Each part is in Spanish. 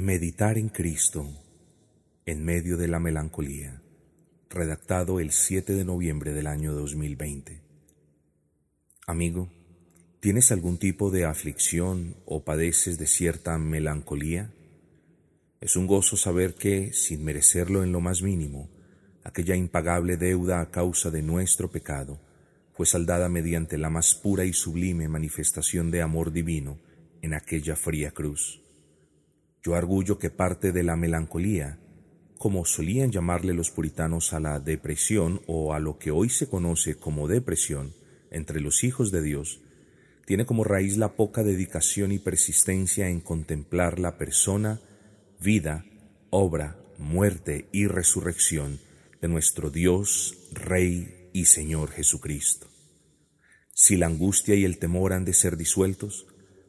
Meditar en Cristo en medio de la melancolía, redactado el 7 de noviembre del año 2020. Amigo, ¿tienes algún tipo de aflicción o padeces de cierta melancolía? Es un gozo saber que, sin merecerlo en lo más mínimo, aquella impagable deuda a causa de nuestro pecado fue saldada mediante la más pura y sublime manifestación de amor divino en aquella fría cruz. Yo arguyo que parte de la melancolía, como solían llamarle los puritanos a la depresión o a lo que hoy se conoce como depresión entre los hijos de Dios, tiene como raíz la poca dedicación y persistencia en contemplar la persona, vida, obra, muerte y resurrección de nuestro Dios, Rey y Señor Jesucristo. Si la angustia y el temor han de ser disueltos,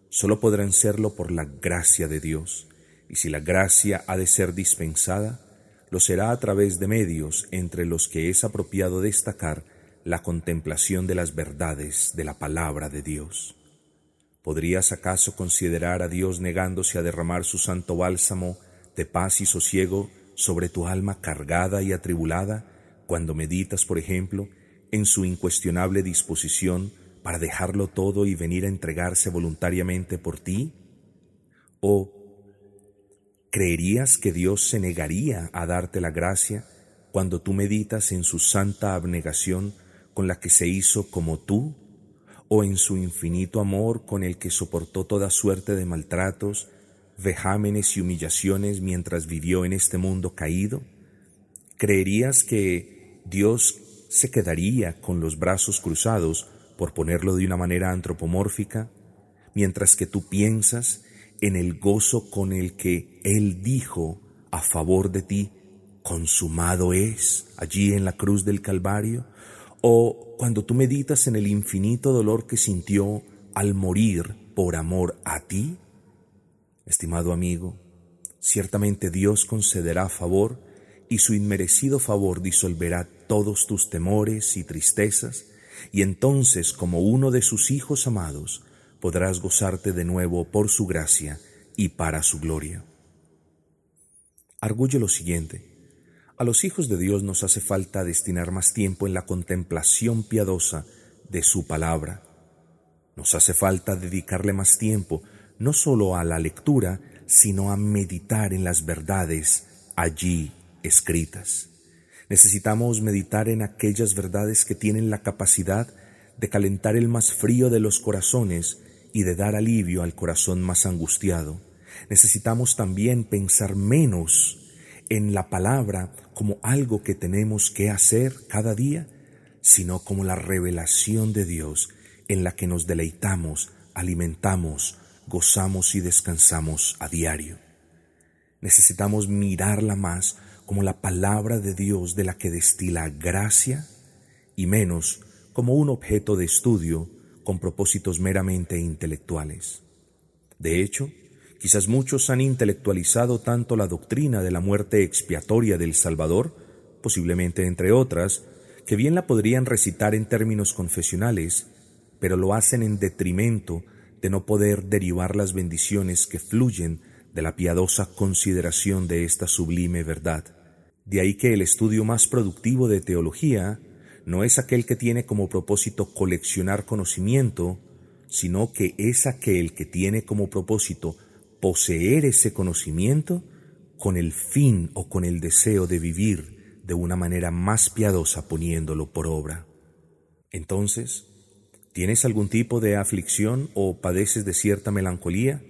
solo podrán serlo por la gracia de Dios, y si la gracia ha de ser dispensada, lo será a través de medios entre los que es apropiado destacar la contemplación de las verdades de la palabra de Dios. ¿Podrías acaso considerar a Dios negándose a derramar su santo bálsamo de paz y sosiego sobre tu alma cargada y atribulada cuando meditas, por ejemplo, en su incuestionable disposición para dejarlo todo y venir a entregarse voluntariamente por ti? ¿O ¿Creerías que Dios se negaría a darte la gracia cuando tú meditas en su santa abnegación con la que se hizo como tú, o en su infinito amor con el que soportó toda suerte de maltratos, vejámenes y humillaciones mientras vivió en este mundo caído? ¿Creerías que Dios se quedaría con los brazos cruzados, por ponerlo de una manera antropomórfica, mientras que tú piensas en el gozo con el que Él dijo a favor de ti, consumado es allí en la cruz del Calvario, o cuando tú meditas en el infinito dolor que sintió al morir por amor a ti? Estimado amigo, ciertamente Dios concederá favor y su inmerecido favor disolverá todos tus temores y tristezas, y entonces como uno de sus hijos amados, podrás gozarte de nuevo por su gracia y para su gloria. Arguye lo siguiente. A los hijos de Dios nos hace falta destinar más tiempo en la contemplación piadosa de su palabra. Nos hace falta dedicarle más tiempo no solo a la lectura, sino a meditar en las verdades allí escritas. Necesitamos meditar en aquellas verdades que tienen la capacidad de calentar el más frío de los corazones y de dar alivio al corazón más angustiado. Necesitamos también pensar menos en la palabra como algo que tenemos que hacer cada día, sino como la revelación de Dios en la que nos deleitamos, alimentamos, gozamos y descansamos a diario. Necesitamos mirarla más como la palabra de Dios de la que destila gracia y menos como un objeto de estudio con propósitos meramente intelectuales. De hecho, quizás muchos han intelectualizado tanto la doctrina de la muerte expiatoria del Salvador, posiblemente entre otras, que bien la podrían recitar en términos confesionales, pero lo hacen en detrimento de no poder derivar las bendiciones que fluyen de la piadosa consideración de esta sublime verdad. De ahí que el estudio más productivo de teología no es aquel que tiene como propósito coleccionar conocimiento, sino que es aquel que tiene como propósito poseer ese conocimiento con el fin o con el deseo de vivir de una manera más piadosa poniéndolo por obra. Entonces, ¿tienes algún tipo de aflicción o padeces de cierta melancolía?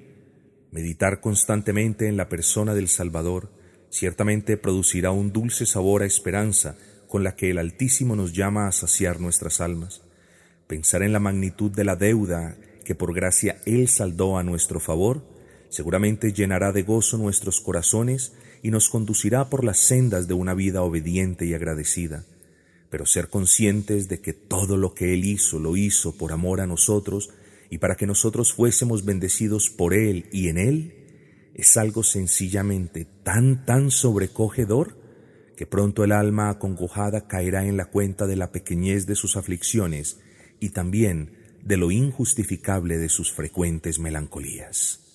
Meditar constantemente en la persona del Salvador ciertamente producirá un dulce sabor a esperanza con la que el Altísimo nos llama a saciar nuestras almas. Pensar en la magnitud de la deuda que por gracia Él saldó a nuestro favor, seguramente llenará de gozo nuestros corazones y nos conducirá por las sendas de una vida obediente y agradecida. Pero ser conscientes de que todo lo que Él hizo lo hizo por amor a nosotros y para que nosotros fuésemos bendecidos por Él y en Él, es algo sencillamente tan, tan sobrecogedor que pronto el alma acongojada caerá en la cuenta de la pequeñez de sus aflicciones y también de lo injustificable de sus frecuentes melancolías.